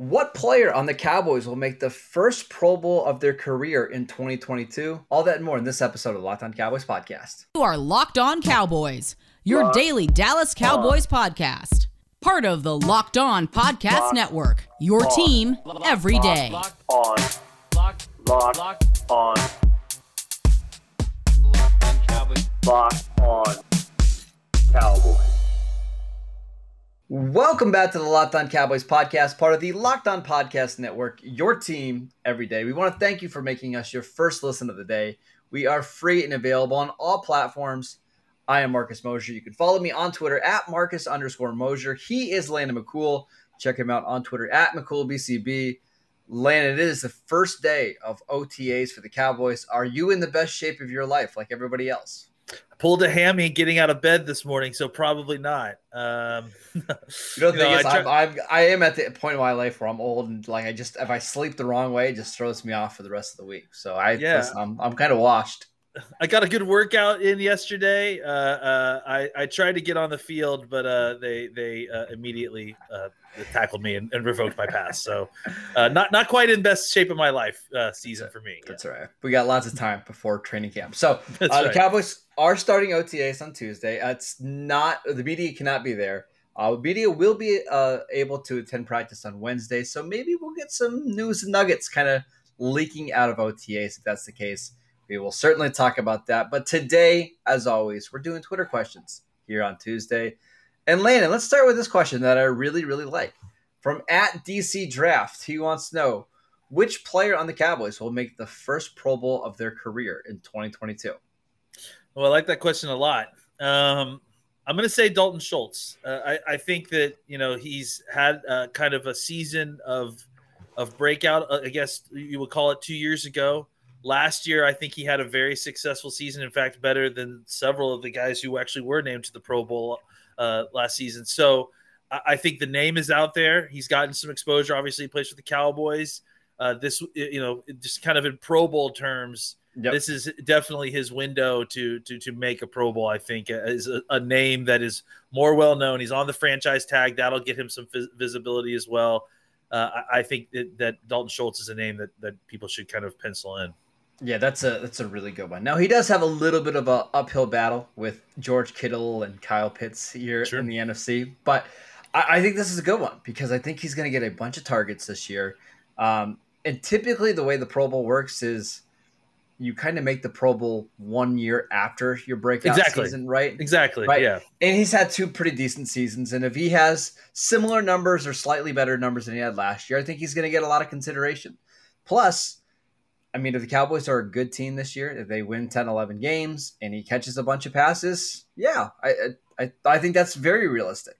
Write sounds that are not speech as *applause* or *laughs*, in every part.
What player on the Cowboys will make the first Pro Bowl of their career in 2022? All that and more in this episode of Locked On Cowboys podcast. You are Locked On Cowboys, your Locked daily Dallas Cowboys podcast. Part of the Locked On Podcast Locked Network, your On. team every day. Locked, on, locked, locked locked, on, locked on Cowboys. locked on Cowboys. Welcome back to the Locked On Cowboys podcast, part of the Locked On Podcast Network, your team every day. We want to thank you for making us your first listen of the day. We are free and available on all platforms. I am Marcus Mosher. You can follow me on Twitter at Marcus underscore Mosher. He is Landon McCool. Check him out on Twitter at McCoolBCB. Landon, it is the first day of OTAs for the Cowboys. Are you in the best shape of your life, like everybody else? Pulled a hammy getting out of bed this morning, so probably not. Um, *laughs* You know, the *laughs* thing is, I I'm, I'm, I am at the point in my life where I'm old and like I just if I sleep the wrong way, it just throws me off for the rest of the week. So I, Yeah. I'm, I'm kind of washed. I got a good workout in yesterday. Uh, uh, I, I tried to get on the field, but uh, they they uh, immediately uh, tackled me and, and revoked my pass. So uh, not not quite in best shape of my life uh, season for me. That's all right. We got lots of time before training camp. So *laughs* uh, the. Cowboys are starting OTAs on Tuesday. Uh, it's not the media cannot be there. Uh, media will be uh, able to attend practice on Wednesday, so maybe we'll get some news nuggets kind of leaking out of OTAs. If that's the case, we will certainly talk about that. But today, as always, we're doing Twitter questions here on Tuesday. And Landon, let's start with this question that I really, really like from at DC Draft. He wants to know which player on the Cowboys will make the first Pro Bowl of their career in 2022. Well, I like that question a lot. Um, I'm going to say Dalton Schultz. Uh, I, I think that you know he's had uh, kind of a season of of breakout. Uh, I guess you would call it two years ago. Last year, I think he had a very successful season. In fact, better than several of the guys who actually were named to the Pro Bowl uh, last season. So I, I think the name is out there. He's gotten some exposure. Obviously, he plays for the Cowboys. Uh, this, you know, just kind of in Pro Bowl terms, Yep. this is definitely his window to to to make a Pro Bowl. I think uh, is a, a name that is more well known. He's on the franchise tag. That'll get him some vis- visibility as well. Uh, I, I think that, that Dalton Schultz is a name that that people should kind of pencil in. Yeah, that's a that's a really good one. Now he does have a little bit of a uphill battle with George Kittle and Kyle Pitts here Sure. in the NFC, but I, I think this is a good one because I think he's going to get a bunch of targets this year. Um, and typically, the way the Pro Bowl works is you kind of make the Pro Bowl one year after your breakout Exactly. season, right? Exactly. Right. Yeah. And he's had two pretty decent seasons. And if he has similar numbers or slightly better numbers than he had last year, I think he's going to get a lot of consideration. Plus, I mean, if the Cowboys are a good team this year, if they win 10, 11 games and he catches a bunch of passes, yeah, I I, I think that's very realistic.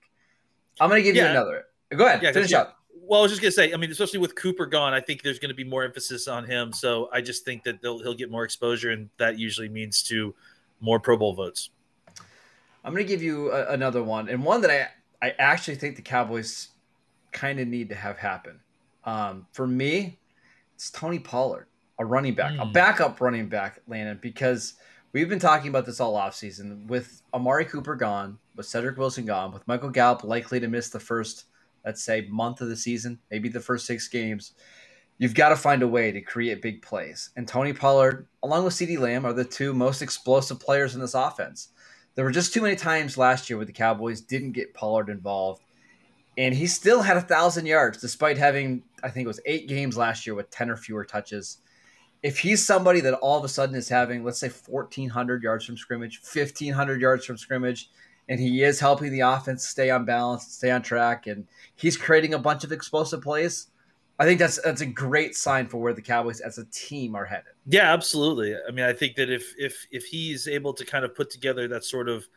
I'm going to give you another. Go ahead, Yeah, finish yeah, up. Well, I was just gonna say. I mean, especially with Cooper gone, I think there's going to be more emphasis on him. So I just think that they'll, he'll get more exposure, and that usually means to more Pro Bowl votes. I'm going to give you a, another one, and one that I I actually think the Cowboys kind of need to have happen. Um, for me, it's Tony Pollard, a running back, a Mm. backup running back, Landon, because we've been talking about this all offseason with Amari Cooper gone, with Cedric Wilson gone, with Michael Gallup likely to miss the first, let's say, month of the season, maybe the first six games. You've got to find a way to create big plays. And Tony Pollard, along with CeeDee Lamb, are the two most explosive players in this offense. There were just too many times last year where the Cowboys didn't get Pollard involved. And he still had a thousand yards despite having, I think it was eight games last year with 10 or fewer touches. If he's somebody that all of a sudden is having, let's say, 1,400 yards from scrimmage, 1,500 yards from scrimmage, and he is helping the offense stay on balance, stay on track, and he's creating a bunch of explosive plays, I think that's that's a great sign for where the Cowboys as a team are headed. Yeah, absolutely. I mean, I think that if if if he's able to kind of put together that sort of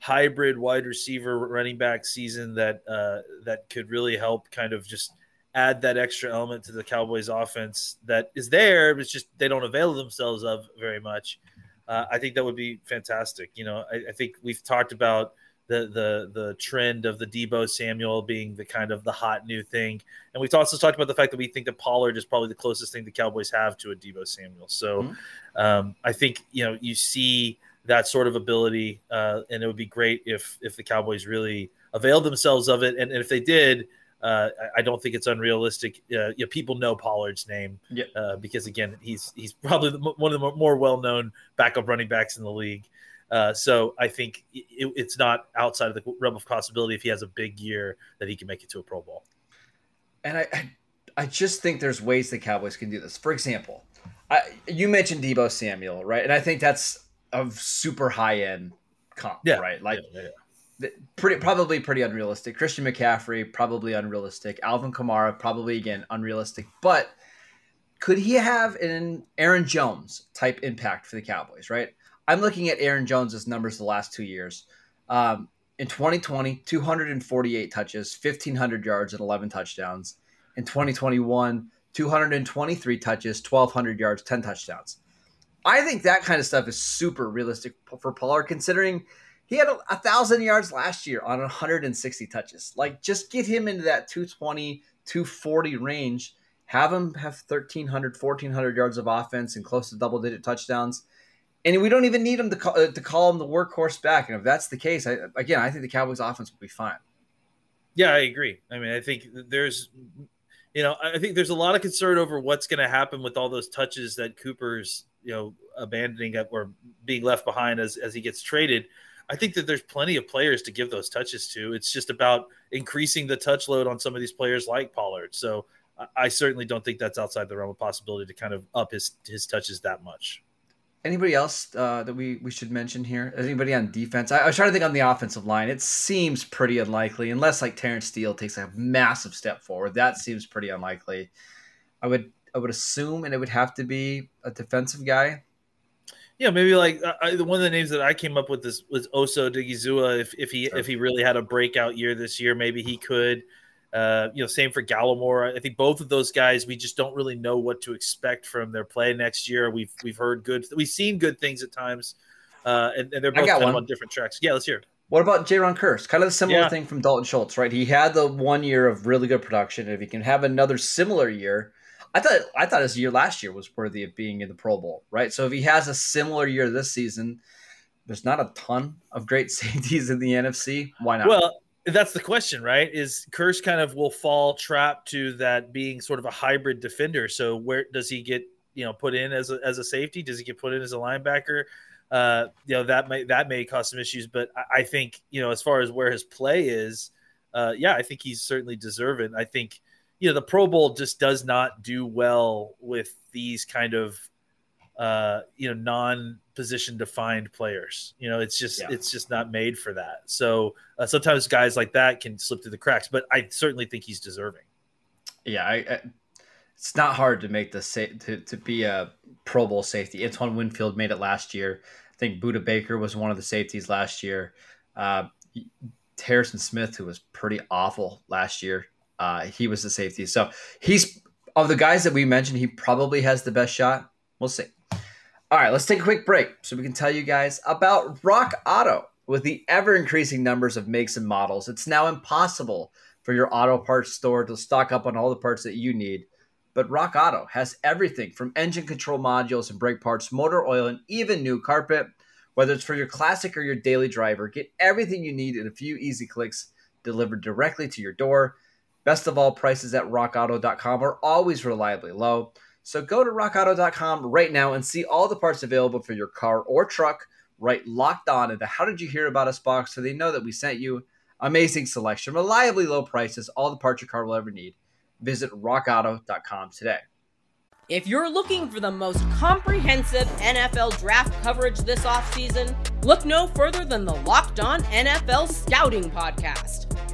hybrid wide receiver running back season that uh, that could really help kind of just add that extra element to the Cowboys offense that is there, but it's just they don't avail themselves of very much. Uh, I think that would be fantastic. You know, I, I, think we've talked about the the the trend of the Deebo Samuel being the kind of the hot new thing, and we've also talked about the fact that we think that Pollard is probably the closest thing the Cowboys have to a Deebo Samuel. So, mm-hmm. um, I think you know you see that sort of ability, uh, and it would be great if if the Cowboys really availed themselves of it, and, and if they did uh, I don't think it's unrealistic. Uh, you know, people know Pollard's name yeah. uh, because again, he's he's probably the, one of the more well-known backup running backs in the league. Uh, so I think it, it's not outside of the realm of possibility if he has a big year that he can make it to a Pro Bowl. And I, I, just think there's ways the Cowboys can do this. For example, I, you mentioned Deebo Samuel, right? And I think that's a super high end comp, yeah. right? Like. Yeah pretty probably pretty unrealistic. Christian McCaffrey probably unrealistic. Alvin Kamara probably again unrealistic. But could he have an Aaron Jones type impact for the Cowboys? Right. I'm looking at Aaron Jones's numbers the last two years. Um, in 2020, 248 touches, 1,500 yards, and 11 touchdowns. In 2021, 223 touches, 1,200 yards, 10 touchdowns. I think that kind of stuff is super realistic for Pollard, considering he had a, a, thousand yards last year on 160 touches. Like, just get him into that 220, 240 range. Have him have 1,300, 1,400 yards of offense and close to double digit touchdowns. And we don't even need him to call, uh, to call him the workhorse back. And if that's the case, I, again, I think the Cowboys offense will be fine. Yeah, I agree. I mean, I think there's, you know, I think there's a lot of concern over what's going to happen with all those touches that Cooper's, you know, abandoning or being left behind as, as he gets traded. I think that there's plenty of players to give those touches to. It's just about increasing the touch load on some of these players like Pollard. So I certainly don't think that's outside the realm of possibility to kind of up his his touches that much. Anybody else uh, that we, we should mention here? Anybody on defense? I, I was trying to think on the offensive line. It seems pretty unlikely, unless like Terence Steele takes a massive step forward. That seems pretty unlikely. I would I would assume, and it would have to be a defensive guy yeah, maybe like uh, I, one of the names that I came up with is was Osa Odighizuwa. If if he sure. if he really had a breakout year this year, maybe he could. Uh, you know, same for Gallimore. I think both of those guys, we just don't really know what to expect from their play next year. We've we've heard good, we've seen good things at times, uh, and, and, they're both kind of on different tracks. Yeah, let's hear. What about Jayron Kearse? Kind of the similar yeah. thing from Dalton Schultz, right? He had the one year of really good production. If he can have another similar year, I thought I thought his year last year was worthy of being in the Pro Bowl, right? So if he has a similar year this season, there's not a ton of great *laughs* safeties in the NFC. Why not? Well, that's the question, right? Is Kearse kind of will fall trap to that being sort of a hybrid defender? So where does he get you know put in as a, as a safety? Does he get put in as a linebacker? Uh, you know that may that may cause some issues, but I, I think you know as far as where his play is, uh, yeah, I think he's certainly deserving. I think you know the Pro Bowl just does not do well with these kind of uh, you know non-position defined players. You know, it's just yeah. it's just not made for that. So uh, sometimes guys like that can slip through the cracks. But I certainly think he's deserving. Yeah, I, I, it's not hard to make the sa- to to be a Pro Bowl safety. Antoine Winfield made it last year. I think Budda Baker was one of the safeties last year. Uh, Harrison Smith, who was pretty awful last year, uh, he was the safety. So he's of the guys that we mentioned, he probably has the best shot. We'll see. All right, let's take a quick break so we can tell you guys about Rock Auto. With the ever increasing numbers of makes and models, it's now impossible for your auto parts store to stock up on all the parts that you need. But Rock Auto has everything from engine control modules and brake parts, motor oil, and even new carpet. Whether it's for your classic or your daily driver, get everything you need in a few easy clicks delivered directly to your door. Best of all, prices at rockauto.com are always reliably low. So go to rockauto.com right now and see all the parts available for your car or truck right locked on into how did you hear about us box so they know that we sent you. Amazing selection, reliably low prices, all the parts your car will ever need. Visit rockauto.com today. If you're looking for the most comprehensive NFL draft coverage this offseason, look no further than the Locked On NFL Scouting Podcast.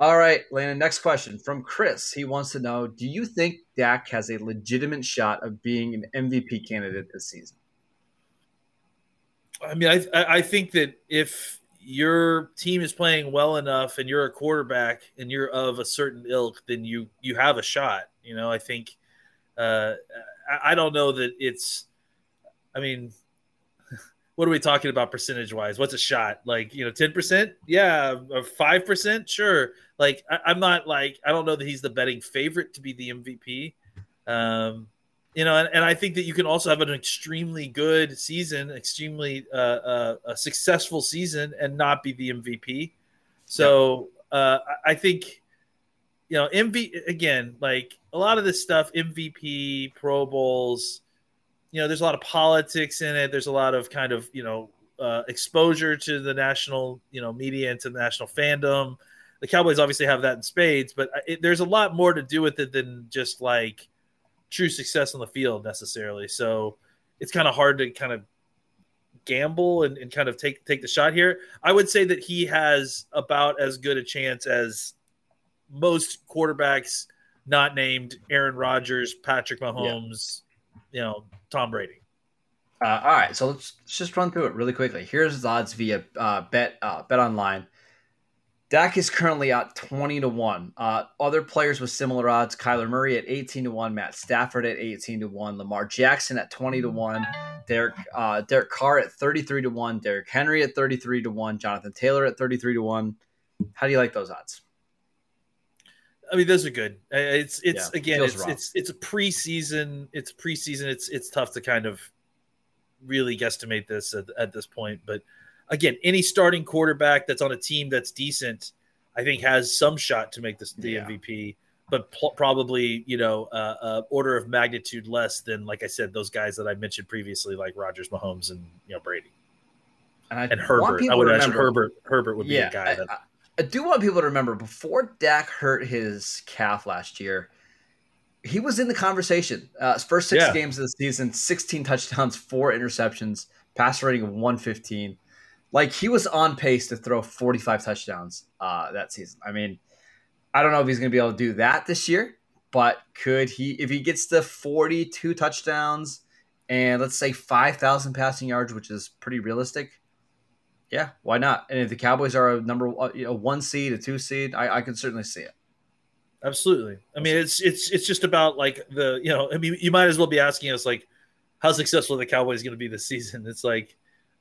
All right, Landon, next question from Chris. He wants to know Do you think Dak has a legitimate shot of being an MVP candidate this season? I mean, I I think that if your team is playing well enough and you're a quarterback and you're of a certain ilk, then you you have a shot. You know, I think uh, I, I don't know that it's. I mean, what are we talking about percentage wise? What's a shot? Like you know, ten percent? Yeah, five percent? Sure. Like I, am not like I don't know that he's the betting favorite to be the MVP. Um, you know, and, and, I think that you can also have an extremely good season, extremely uh, uh, a successful season, and not be the MVP. So uh, I think, you know, MVP, again, like a lot of this stuff, MVP, Pro Bowls, you know, there's a lot of politics in it. There's a lot of kind of you know uh, exposure to the national you know media and to the national fandom. The Cowboys obviously have that in spades, but it, there's a lot more to do with it than just like true success on the field necessarily. So it's kind of hard to kind of gamble and, and, kind of take take the shot here. I would say that he has about as good a chance as most quarterbacks not named Aaron Rodgers, Patrick Mahomes. You know, Tom Brady. Uh, all right, so let's, let's, just run through it really quickly. Here's his odds via uh, bet uh, bet online. Dak is currently at 20 to 1. Uh, other players with similar odds Kyler Murray at 18 to 1, Matt Stafford at 18 to 1, Lamar Jackson at 20 to 1, Derek, uh, Derek Carr at 33 to 1, Derrick Henry at 33 to 1, Jonathan Taylor at 33 to 1. How do you like those odds? I mean, those are good. It's it's yeah, again, it's, it's it's a preseason. It's preseason. It's it's tough to kind of really guesstimate this at, at this point. But again, any starting quarterback that's on a team that's decent, I think has some shot to make this the yeah. MVP, but pl- probably you know uh, uh, order of magnitude less than like I said those guys that I mentioned previously, like Rodgers, Mahomes, and you know Brady. And, I and Herbert, I would imagine Herbert. Herbert would be yeah, a guy that. I, I do want people to remember before Dak hurt his calf last year, he was in the conversation. Uh, his first six yeah. games of the season, 16 touchdowns, four interceptions, pass rating of 115 like he was on pace to throw 45 touchdowns uh, that season. I mean, I don't know if he's going to be able to do that this year, but could he, if he gets to 42 touchdowns and let's say 5,000 passing yards, which is pretty realistic, yeah, why not? And if the Cowboys are a number you know, one seed, a two seed, I, I can certainly see it. Absolutely. I mean, it's it's it's just about like the you know, I mean, you might as well be asking us like, how successful the Cowboys going to be this season? It's like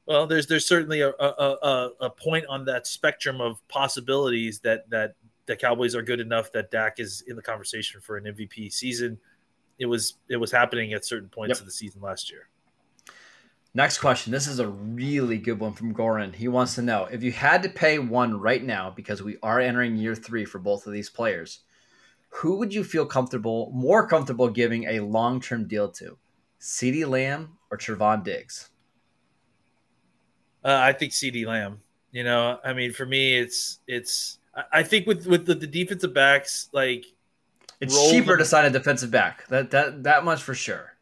well, there's there's certainly a, a, a, a point on that spectrum of possibilities that that the Cowboys are good enough that Dak is in the conversation for an MVP season. It was it was happening at certain points yep. of the season last year. Next question. This is a really good one from Goran. He wants to know if you had to pay one right now because we are entering year three for both of these players, who would you feel comfortable, more comfortable giving a long term deal to? CeeDee Lamb or Trevon Diggs? Uh, I think CeeDee Lamb. You know, I mean, for me, it's it's. I think with with the, the defensive backs, like it's cheaper them. to sign a defensive back. That that that much for sure.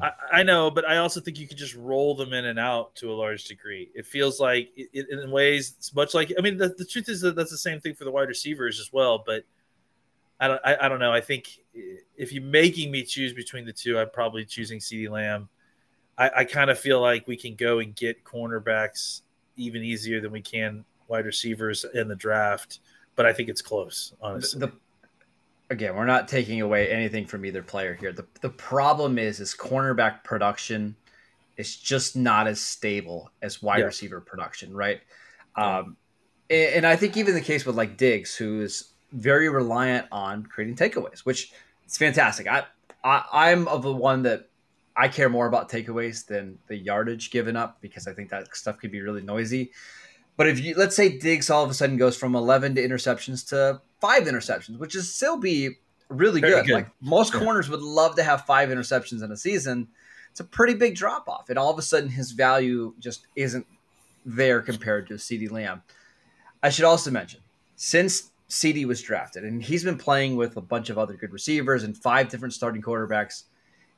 I, I, know, but I also think you could just roll them in and out to a large degree. It feels like, it, in ways, it's much like. I mean, the, the truth is that that's the same thing for the wide receivers as well. But I don't, I, I don't know. I think if you're making me choose between the two, I'm probably choosing CeeDee Lamb. I, I kind of feel like we can go and get cornerbacks even easier than we can wide receivers in the draft. But I think it's close, honestly. The, the, again, we're not taking away anything from either player here. The the problem is is cornerback production is just not as stable as wide yeah. receiver production, right? Um, and, and I think even the case with like Diggs, who is very reliant on creating takeaways, which is fantastic. I, I I'm of the one that I care more about takeaways than the yardage given up because I think that stuff could be really noisy. But if you let's say Diggs all of a sudden goes from 11 to interceptions to five interceptions, which is still be really good. good. Like most yeah. corners would love to have five interceptions in a season. It's a pretty big drop off, and all of a sudden his value just isn't there compared to CeeDee Lamb. I should also mention since CD was drafted, and he's been playing with a bunch of other good receivers and five different starting quarterbacks.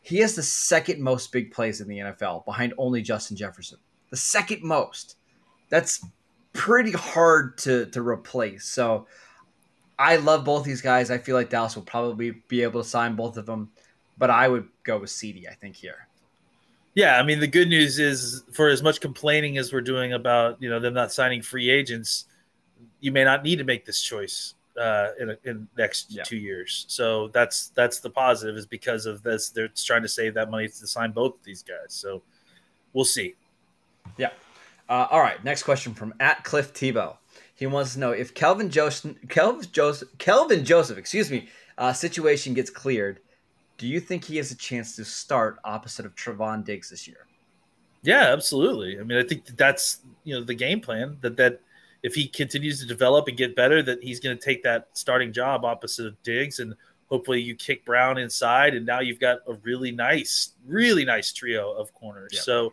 He has the second most big plays in the NFL, behind only Justin Jefferson. The second most. That's pretty hard to to replace. So I love both these guys. I feel like Dallas will probably be able to sign both of them, but I would go with CD. I think here. Yeah, I mean the good news is for as much complaining as we're doing about you know them not signing free agents, you may not need to make this choice uh, in a, in next yeah. two years. So that's that's the positive is because of this. They're trying to save that money to sign both of these guys. So we'll see. Yeah. Uh, all right. Next question from at Cliff Tebow. He wants to know if Kelvin Joseph, Kelvin Joseph, Kelvin Joseph, excuse me, uh, situation gets cleared. Do you think he has a chance to start opposite of Trevon Diggs this year? Yeah, absolutely. I mean, I think that's you know the game plan that that if he continues to develop and get better, that he's going to take that starting job opposite of Diggs, and hopefully you kick Brown inside, and now you've got a really nice, really nice trio of corners. Yep. So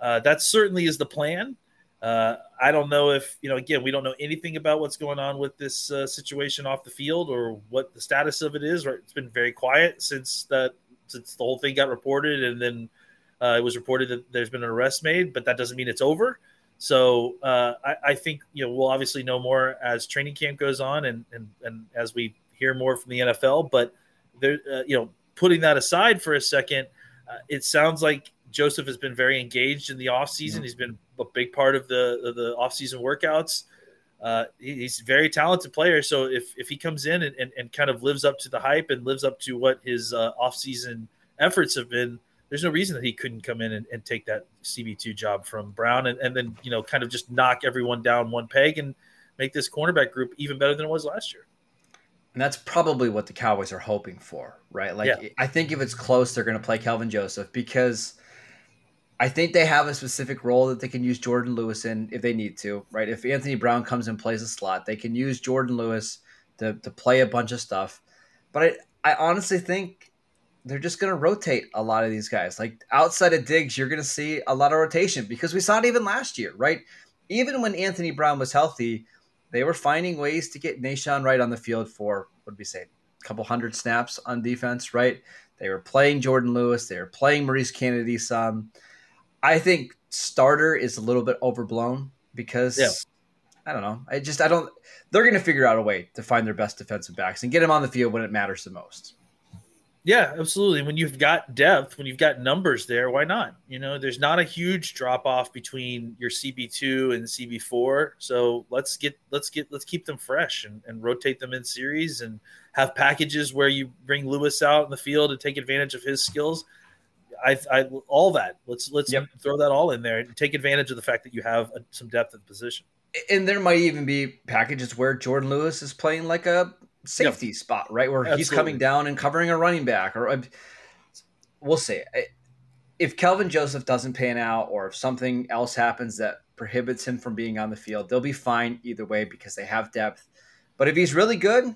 uh, that certainly is the plan. Uh, I don't know if you know. Again, we don't know anything about what's going on with this uh, situation off the field or what the status of it is. Right, it's been very quiet since that since the whole thing got reported, and then uh, it was reported that there's been an arrest made. But that doesn't mean it's over. So uh, I, I, think you know we'll obviously know more as training camp goes on and and, and as we hear more from the NFL. But there, uh, you know, putting that aside for a second, it sounds like Joseph has been very engaged in the offseason. Mm-hmm. He's been a big part of the of the offseason workouts. Uh, he's a very talented player. So if, if he comes in and, and, and, kind of lives up to the hype and lives up to what his uh, offseason efforts have been, there's no reason that he couldn't come in and, and take that CB2 job from Brown and, and then, you know, kind of just knock everyone down one peg and make this cornerback group even better than it was last year. And that's probably what the Cowboys are hoping for, right? Like, yeah. I think if it's close, they're going to play Kelvin Joseph because I think they have a specific role that they can use Jordan Lewis in if they need to, right? If Anthony Brown comes and plays a slot, they can use Jordan Lewis to, to play a bunch of stuff. But I, I honestly think they're just going to rotate a lot of these guys. Like outside of Diggs, you're going to see a lot of rotation because we saw it even last year, right? Even when Anthony Brown was healthy, they were finding ways to get Nahshon Wright on the field for what did we say, a couple hundred snaps on defense, right? They were playing Jordan Lewis, they were playing Maurice Canady some. I think starter is a little bit overblown because yeah. I don't know. I just I don't. They're going to figure out a way to find their best defensive backs and get them on the field when it matters the most. Yeah, absolutely. When you've got depth, when you've got numbers there, why not? You know, there's not a huge drop off between your CB2 and CB4. So let's get let's get let's keep them fresh and, and rotate them in series and have packages where you bring Lewis out in the field and take advantage of his skills. I, I all that. Let's let's yep. throw that all in there and take advantage of the fact that you have a, some depth at the position. And there might even be packages where Jordan Lewis is playing like a safety yep. spot, right? Where Absolutely. he's coming down and covering a running back, or uh, we'll see. If Kelvin Joseph doesn't pan out, or if something else happens that prohibits him from being on the field, they'll be fine either way because they have depth. But if he's really good,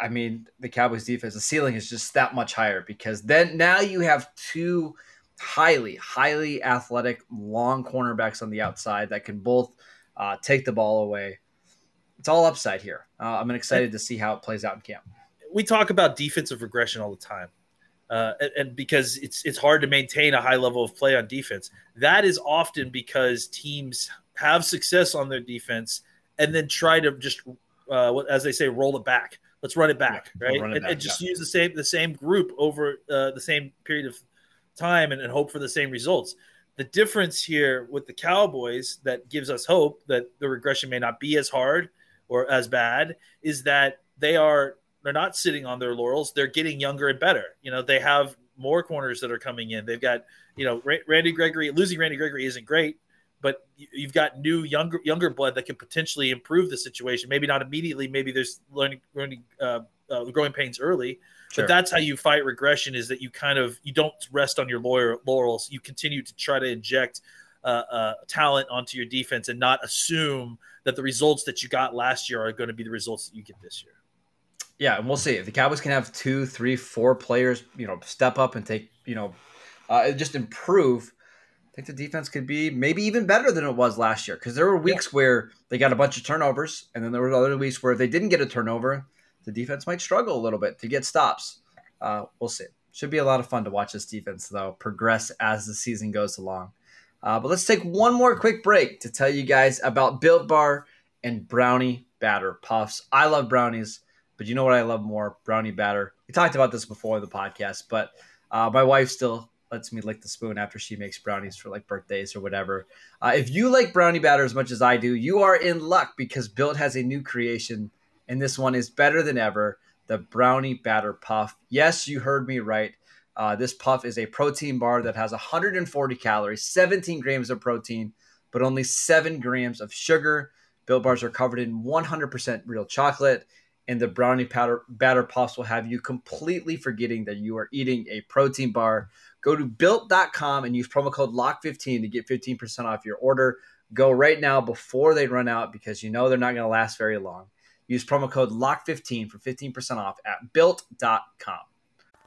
I mean, the Cowboys defense, the ceiling is just that much higher because then now you have two highly, highly athletic, long cornerbacks on the outside that can both uh, take the ball away it's all upside here. Uh, I'm excited to see how it plays out in camp. We talk about defensive regression all the time, uh, and, and, because it's it's hard to maintain a high level of play on defense. That is often because teams have success on their defense and then try to just, uh, as they say, roll it back. Let's run it back, yeah, right? It and, back, and, just yeah. use the same the same group over uh, the same period of time and, and hope for the same results. The difference here with the Cowboys that gives us hope that the regression may not be as hard or as bad is that they are they're not sitting on their laurels. They're getting younger and better. You know, they have more corners that are coming in. They've got, you know, Randy Gregory. Losing Randy Gregory isn't great, but you've got new younger younger blood that can potentially improve the situation. Maybe not immediately. Maybe there's learning learning uh, uh, growing pains early. Sure. But that's how you fight regression: is that you kind of you don't rest on your lawyer laurels. You continue to try to inject uh, uh, talent onto your defense and not assume that the results that you got last year are going to be the results that you get this year. Yeah, and we'll see if the Cowboys can have two, three, four players, you know, step up and take, you know, uh, just improve. I think the defense could be maybe even better than it was last year because there were weeks yeah. where they got a bunch of turnovers, and then there were other weeks where if they didn't get a turnover, the defense might struggle a little bit to get stops. Uh, we'll see. Should be a lot of fun to watch this defense though progress as the season goes along. Uh, but let's take one more quick break to tell you guys about Built Bar and Brownie Batter Puffs. I love brownies, but you know what I love more? Brownie Batter. We talked about this before in the podcast, but uh, my wife still lets me lick the spoon after she makes brownies for like birthdays or whatever. Uh, if you like brownie batter as much as I do, you are in luck because Built has a new creation, and this one is better than ever the Brownie Batter Puff. Yes, you heard me right. Uh, this puff is a protein bar that has 140 calories, 17 grams of protein, but only 7 grams of sugar. Built bars are covered in 100% real chocolate, and the brownie powder, batter puffs will have you completely forgetting that you are eating a protein bar. Go to built.com and use promo code LOCK15 to get 15% off your order. Go right now before they run out because you know they're not going to last very long. Use promo code LOCK15 for 15% off at built.com.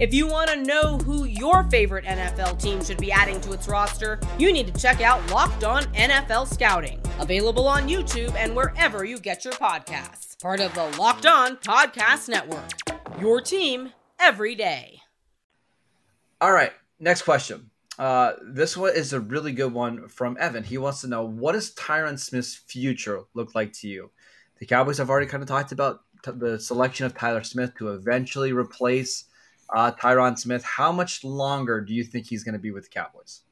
If you want to know who your favorite NFL team should be adding to its roster, you need to check out Locked On NFL Scouting, available on YouTube and wherever you get your podcasts. Part of the Locked On Podcast Network. Your team every day. All right, next question. Uh, this one is a really good one from Evan. He wants to know what does Tyron Smith's future look like to you? The Cowboys have already kind of talked about t- the selection of Tyler Smith to eventually replace uh, Tyron Smith. How much longer do you think he's going to be with the Cowboys?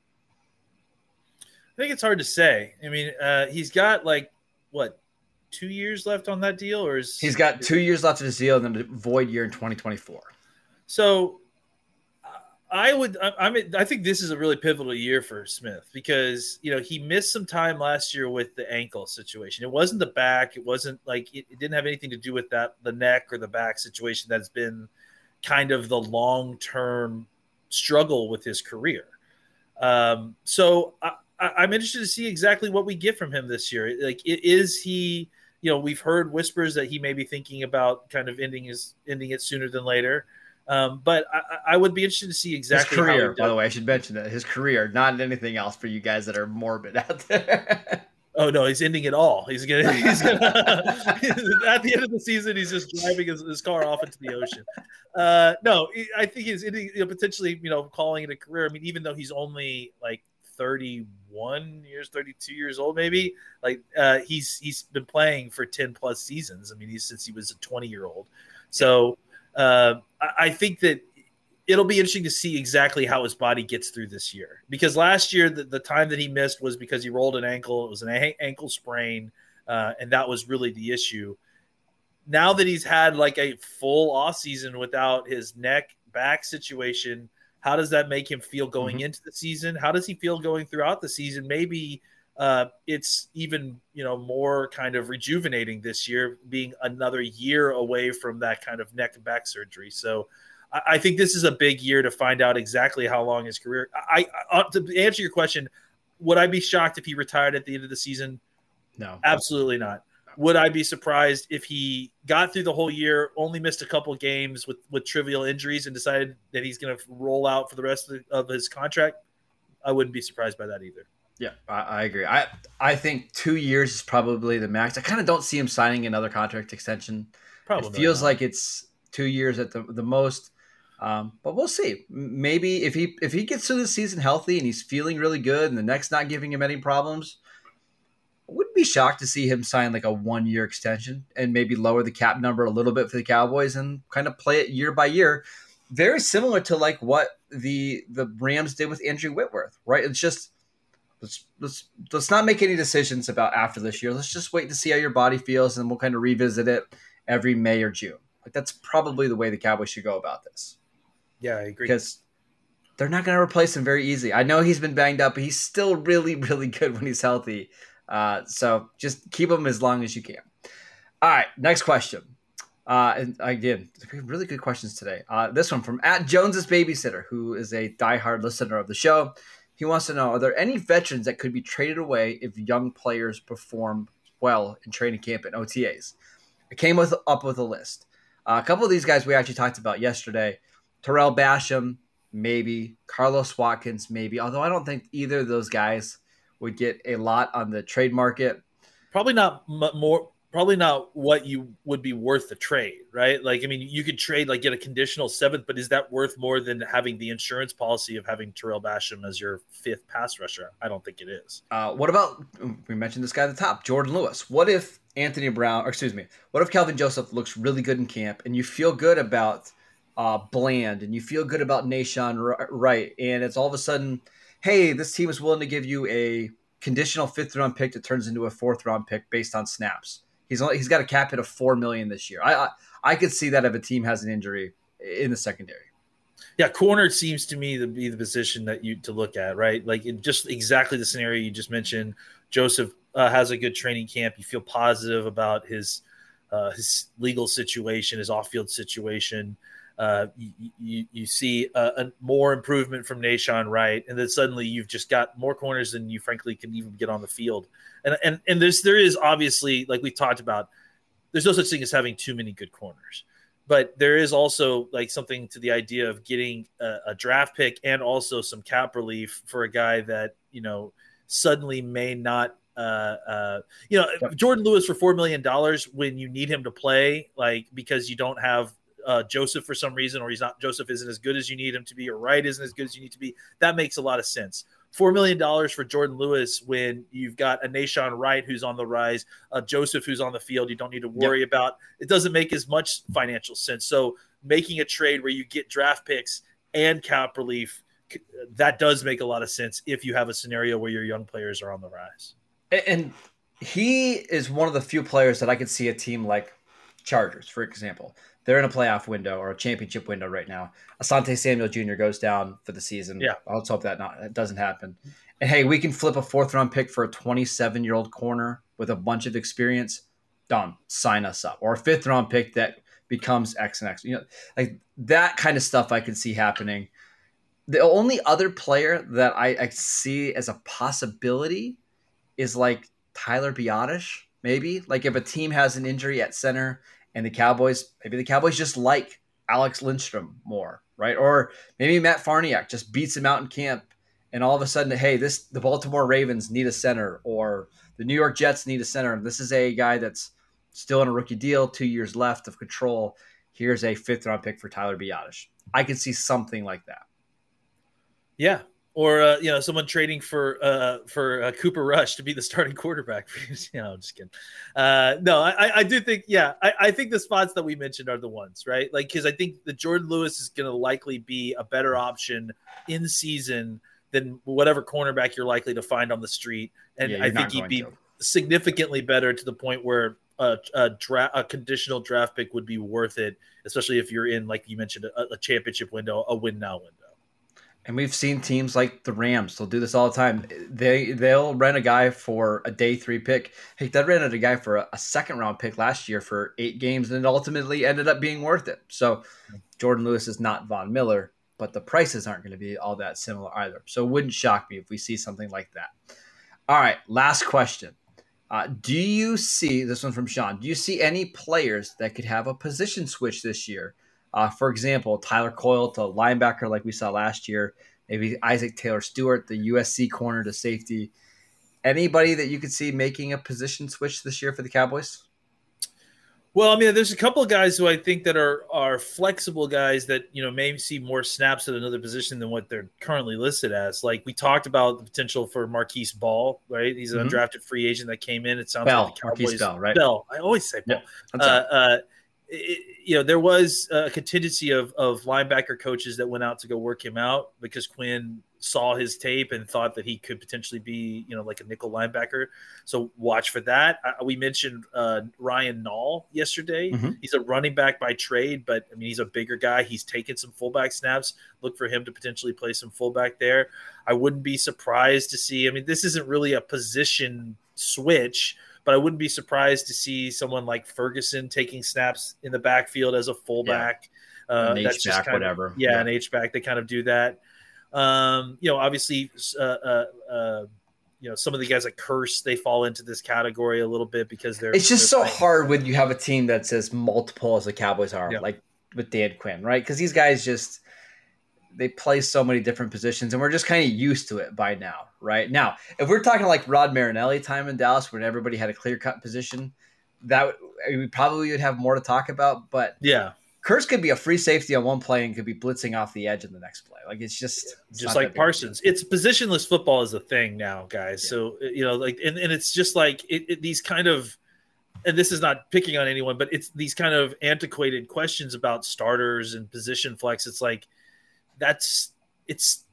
I think it's hard to say. I mean, uh, he's got like what two years left on that deal, or is he's got two years left of his deal and then a void year in 2024. So I would. I, mean, I think this is a really pivotal year for Smith because you know he missed some time last year with the ankle situation. It wasn't the back. It wasn't like it, it didn't have anything to do with that the neck or the back situation that's been kind of the long term struggle with his career. Um, so I, am interested to see exactly what we get from him this year. Like, is he? You know, we've heard whispers that he may be thinking about kind of ending his ending it sooner than later. Um, but I, I, would be interested to see exactly his career. by the way, I should mention that his career, not anything else for you guys that are morbid out there. *laughs* Oh no, he's ending it all. He's gonna. He's gonna. *laughs* *laughs* at the end of the season, he's just driving his, his car off into the ocean. Uh, no, I think he's ending, you know, potentially, you know, calling it a career. I mean, even though he's only like 31 years, 32 years old, maybe like uh, he's he's been playing for 10 plus seasons. I mean, he's since he was a 20 year old. So uh, I, I think that it'll be interesting to see exactly how his body gets through this year. Because last year the, the time that he missed was because he rolled an ankle it was an a- ankle sprain uh, and that was really the issue. Now that he's had like a full off season without his neck back situation how does that make him feel going mm-hmm. into the season? How does he feel going throughout the season? Maybe uh, it's even you know more kind of rejuvenating this year being another year away from that kind of neck and back surgery. So I think this is a big year to find out exactly how long his career. I, I uh, to answer your question, would I be shocked if he retired at the end of the season? No, absolutely not. Would I be surprised if he got through the whole year, only missed a couple games with with trivial injuries, and decided that he's going to roll out for the rest of, the, of, his contract? I wouldn't be surprised by that either. Yeah, I, I, agree. I I think two years is probably the max. I kind of don't see him signing another contract extension. Probably it feels not. like it's two years at the the most. Um, but we'll see. Maybe if he if he gets through the season healthy and he's feeling really good, and the next not giving him any problems, I wouldn't be shocked to see him sign like a one year extension and maybe lower the cap number a little bit for the Cowboys and kind of play it year by year. Very similar to like what the the Rams did with Andrew Whitworth, right? It's just let's let's let's not make any decisions about after this year. Let's just wait to see how your body feels, and we'll kind of revisit it every May or June. Like that's probably the way the Cowboys should go about this. Yeah, I agree. Because they're not going to replace him very easy. I know he's been banged up, but he's still really, really good when he's healthy. Uh, so just keep him as long as you can. All right, next question. Uh, and again, really good questions today. Uh, this one from at Jones's babysitter, who is a diehard listener of the show. He wants to know: Are there any veterans that could be traded away if young players perform well in training camp and OTAs? I came with up with a list. Uh, a couple of these guys we actually talked about yesterday: Tarell Basham, maybe Carlos Watkins, maybe. Although I don't think either of those guys would get a lot on the trade market. Probably not m- more probably not what you would be worth the trade, right? Like, I mean, you could trade like get a conditional seventh, but is that worth more than having the insurance policy of having Tarell Basham as your fifth pass rusher? I don't think it is. Uh, what about we mentioned this guy at the top, Jordan Lewis? What if Anthony Brown, or excuse me, what if Calvin Joseph looks really good in camp and you feel good about uh, Bland and you feel good about Nahshon Wright, and it's all of a sudden, hey, this team is willing to give you a conditional fifth round pick that turns into a fourth round pick based on snaps He's only, he's got a cap hit of four million this year. I, I I could see that if a team has an injury in the secondary. Yeah, corner seems to me to be the position that you to look at, right? Like just exactly the scenario you just mentioned. Joseph uh, has a good training camp. You feel positive about his uh, his legal situation, his off field situation. Uh, you, you, you, see a, a, more improvement from Nahshon Wright, and then suddenly you've just got more corners than you frankly can even get on the field. And and and there's there is obviously like we talked about, there's no such thing as having too many good corners, but there is also like something to the idea of getting a, a draft pick and also some cap relief for a guy that you know suddenly may not uh, uh, you know, Jordan Lewis for four million dollars when you need him to play, like because you don't have uh, Joseph for some reason, or he's not Joseph isn't as good as you need him to be, or Wright isn't as good as you need to be. That makes a lot of sense. Four million dollars for Jordan Lewis when you've got a Nahshon Wright who's on the rise, a Joseph who's on the field. You don't need to worry yep. about. It doesn't make as much financial sense. So making a trade where you get draft picks and cap relief, that does make a lot of sense if you have a scenario where your young players are on the rise. And he is one of the few players that I could see a team like Chargers, for example, they're in a playoff window or a championship window right now. Asante Samuel Jr. goes down for the season. Yeah, let's hope that not that doesn't happen. And hey, we can flip a fourth round pick for a 27 year old corner with a bunch of experience. Done. Sign us up. Or a fifth round pick that becomes X and X. You know, like that kind of stuff I can see happening. The only other player that I, I see as a possibility is like Tyler Biadasz, maybe. Like if a team has an injury at center and the Cowboys, maybe the Cowboys just like Alex Lindstrom more, right? Or maybe Matt Farniok just beats him out in camp, and all of a sudden, hey, this the Baltimore Ravens need a center, or the New York Jets need a center. This is a guy that's still in a rookie deal, two years left of control. Here's a fifth round pick for Tyler Biadasz. I could see something like that. Yeah, or uh, you know someone trading for uh, for uh, Cooper Rush to be the starting quarterback. you *laughs* know, I'm just kidding. Uh, no, I, I do think yeah, I, I think the spots that we mentioned are the ones right, like because I think the Jordan Lewis is going to likely be a better option in season than whatever cornerback you're likely to find on the street, and yeah, I think he'd be to. significantly better to the point where a, a, dra- a conditional draft pick would be worth it, especially if you're in like you mentioned a, a championship window, a win now window. And we've seen teams like the Rams. They'll do this all the time. They they'll rent a guy for a day three pick. Hey, they rented a guy for a, a second round pick last year for eight games, and it ultimately ended up being worth it. So Jordan Lewis is not Von Miller, but the prices aren't going to be all that similar either. So it wouldn't shock me if we see something like that. All right, last question. Uh, do you see this one from Sean? Do you see any players that could have a position switch this year? Uh, for example, Tyler Coyle to linebacker, like we saw last year. Maybe Isaac Taylor-Stuart, the USC corner to safety. Anybody that you could see making a position switch this year for the Cowboys? Well, I mean, there's a couple of guys who I think that are are flexible guys that you know may see more snaps at another position than what they're currently listed as. Like we talked about the potential for Markquese Ball, right? He's an mm-hmm. undrafted free agent that came in. It sounds Bell, like the Cowboys. Markquese Bell, right? Bell. I always say Bell. Yeah, uh, uh, it, you know, there was a contingency of, of linebacker coaches that went out to go work him out because Quinn saw his tape and thought that he could potentially be, you know, like a nickel linebacker. So watch for that. I, we mentioned uh, Ryan Nall yesterday. Mm-hmm. He's a running back by trade, but I mean, he's a bigger guy. He's taken some fullback snaps. Look for him to potentially play some fullback there. I wouldn't be surprised to see. I mean, this isn't really a position switch but I wouldn't be surprised to see someone like Ferguson taking snaps in the backfield as a fullback. An Uh, that's H just back, kind of- whatever. yeah, Yeah. an H back. They kind of do that. Um, you know, obviously, uh, uh, uh, you know, some of the guys like Kearse, they fall into this category a little bit because they're. It's just so they're playing- hard when you have a team that's as multiple as the Cowboys are, Yeah. like with Dan Quinn, right? Because these guys just they play so many different positions, and we're just kind of used to it by now, right? Now, if we're talking like Rod Marinelli time in Dallas, when everybody had a clear cut position, that would, we probably would have more to talk about. But Yeah, Kearse could be a free safety on one play and could be blitzing off the edge in the next play. Like it's just it's just like Parsons. It's positionless football is a thing now, guys. Yeah. So uh, you know, like, and, and it's just like it, it, these kind of, and this is not picking on anyone, but it's these kind of antiquated questions about starters and position flex. It's like that's it's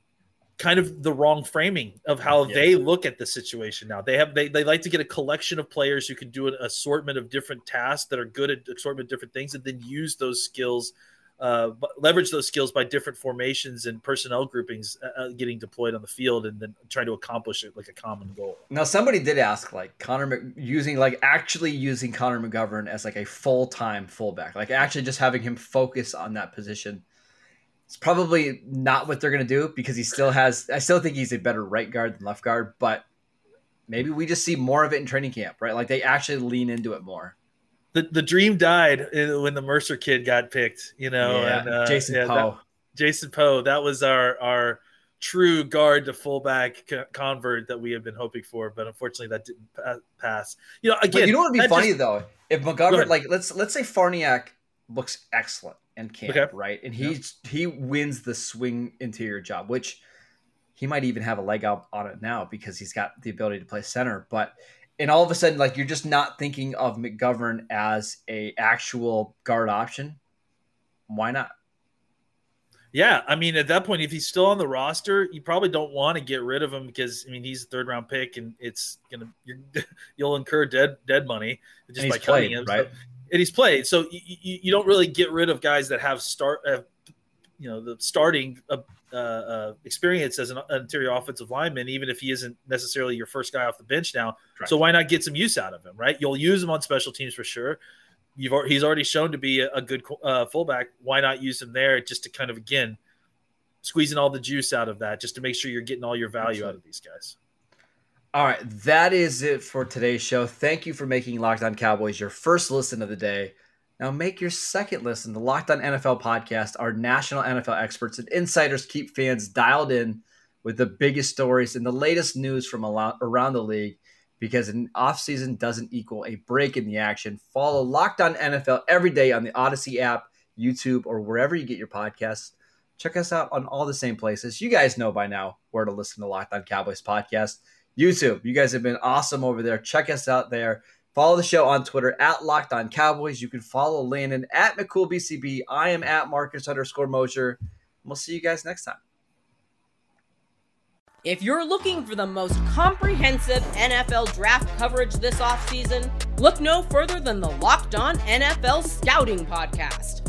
kind of the wrong framing of how Yeah. they look at the situation now. They have they, they like to get a collection of players who can do an assortment of different tasks that are good at assortment of different things, and then use those skills, uh, leverage those skills by different formations and personnel groupings uh, uh, getting deployed on the field, and then trying to accomplish it like a common goal. Now, somebody did ask, like Connor Mc- using, like actually using Connor McGovern as like a full time fullback, like actually just having him focus on that position. It's probably not what they're gonna do because he still has. I still think he's a better right guard than left guard, but maybe we just see more of it in training camp, right? Like they actually lean into it more. The the dream died when the Mercer kid got picked, you know, yeah, and uh, Jason yeah, Poe. Jason Poe, that was our our true guard to fullback convert that we had been hoping for, but unfortunately that didn't pass. You know, But again, you know what would be funny just- though? If Go McGovern, like let's let's say Farniok looks excellent in camp, Okay. right? And he's he wins the swing interior job, which he might even have a leg up on it now because he's got the ability to play center. But and all of a sudden, like you're just not thinking of McGovern as a actual guard option. Why not? Yeah, I mean, at that point, if he's still on the roster, you probably don't want to get rid of him because I mean he's a third round pick, and it's gonna you're, *laughs* you'll incur dead dead money just by he's cutting him. right? So, and he's played, so you, you, you don't really get rid of guys that have start, uh, you know, the starting uh, uh, uh, experience as an interior offensive lineman, even if he isn't necessarily your first guy off the bench now. Correct. So why not get some use out of him, right? You'll use him on special teams for sure. You've he's already shown to be a, a good uh, fullback. Why not use him there just to kind of again squeezing all the juice out of that, just to make sure you're getting all your value out of these guys. All right, that is it for today's show. Thank you for making Locked On Cowboys your first listen of the day. Now make your second listen. The Locked On NFL podcast, our national NFL experts and insiders keep fans dialed in with the biggest stories and the latest news from around the league because an offseason doesn't equal a break in the action. Follow Locked On NFL every day on the Odyssey app, YouTube, or wherever you get your podcasts. Check us out on all the same places. You guys know by now where to listen to Locked On Cowboys podcast. YouTube. You guys have been awesome over there. Check us out there. Follow the show on Twitter at Locked On Cowboys. You can follow Landon at McCoolBCB. I am at Marcus underscore Mosher. We'll see you guys next time. If you're looking for the most comprehensive NFL draft coverage this offseason, look no further than the Locked On NFL Scouting Podcast.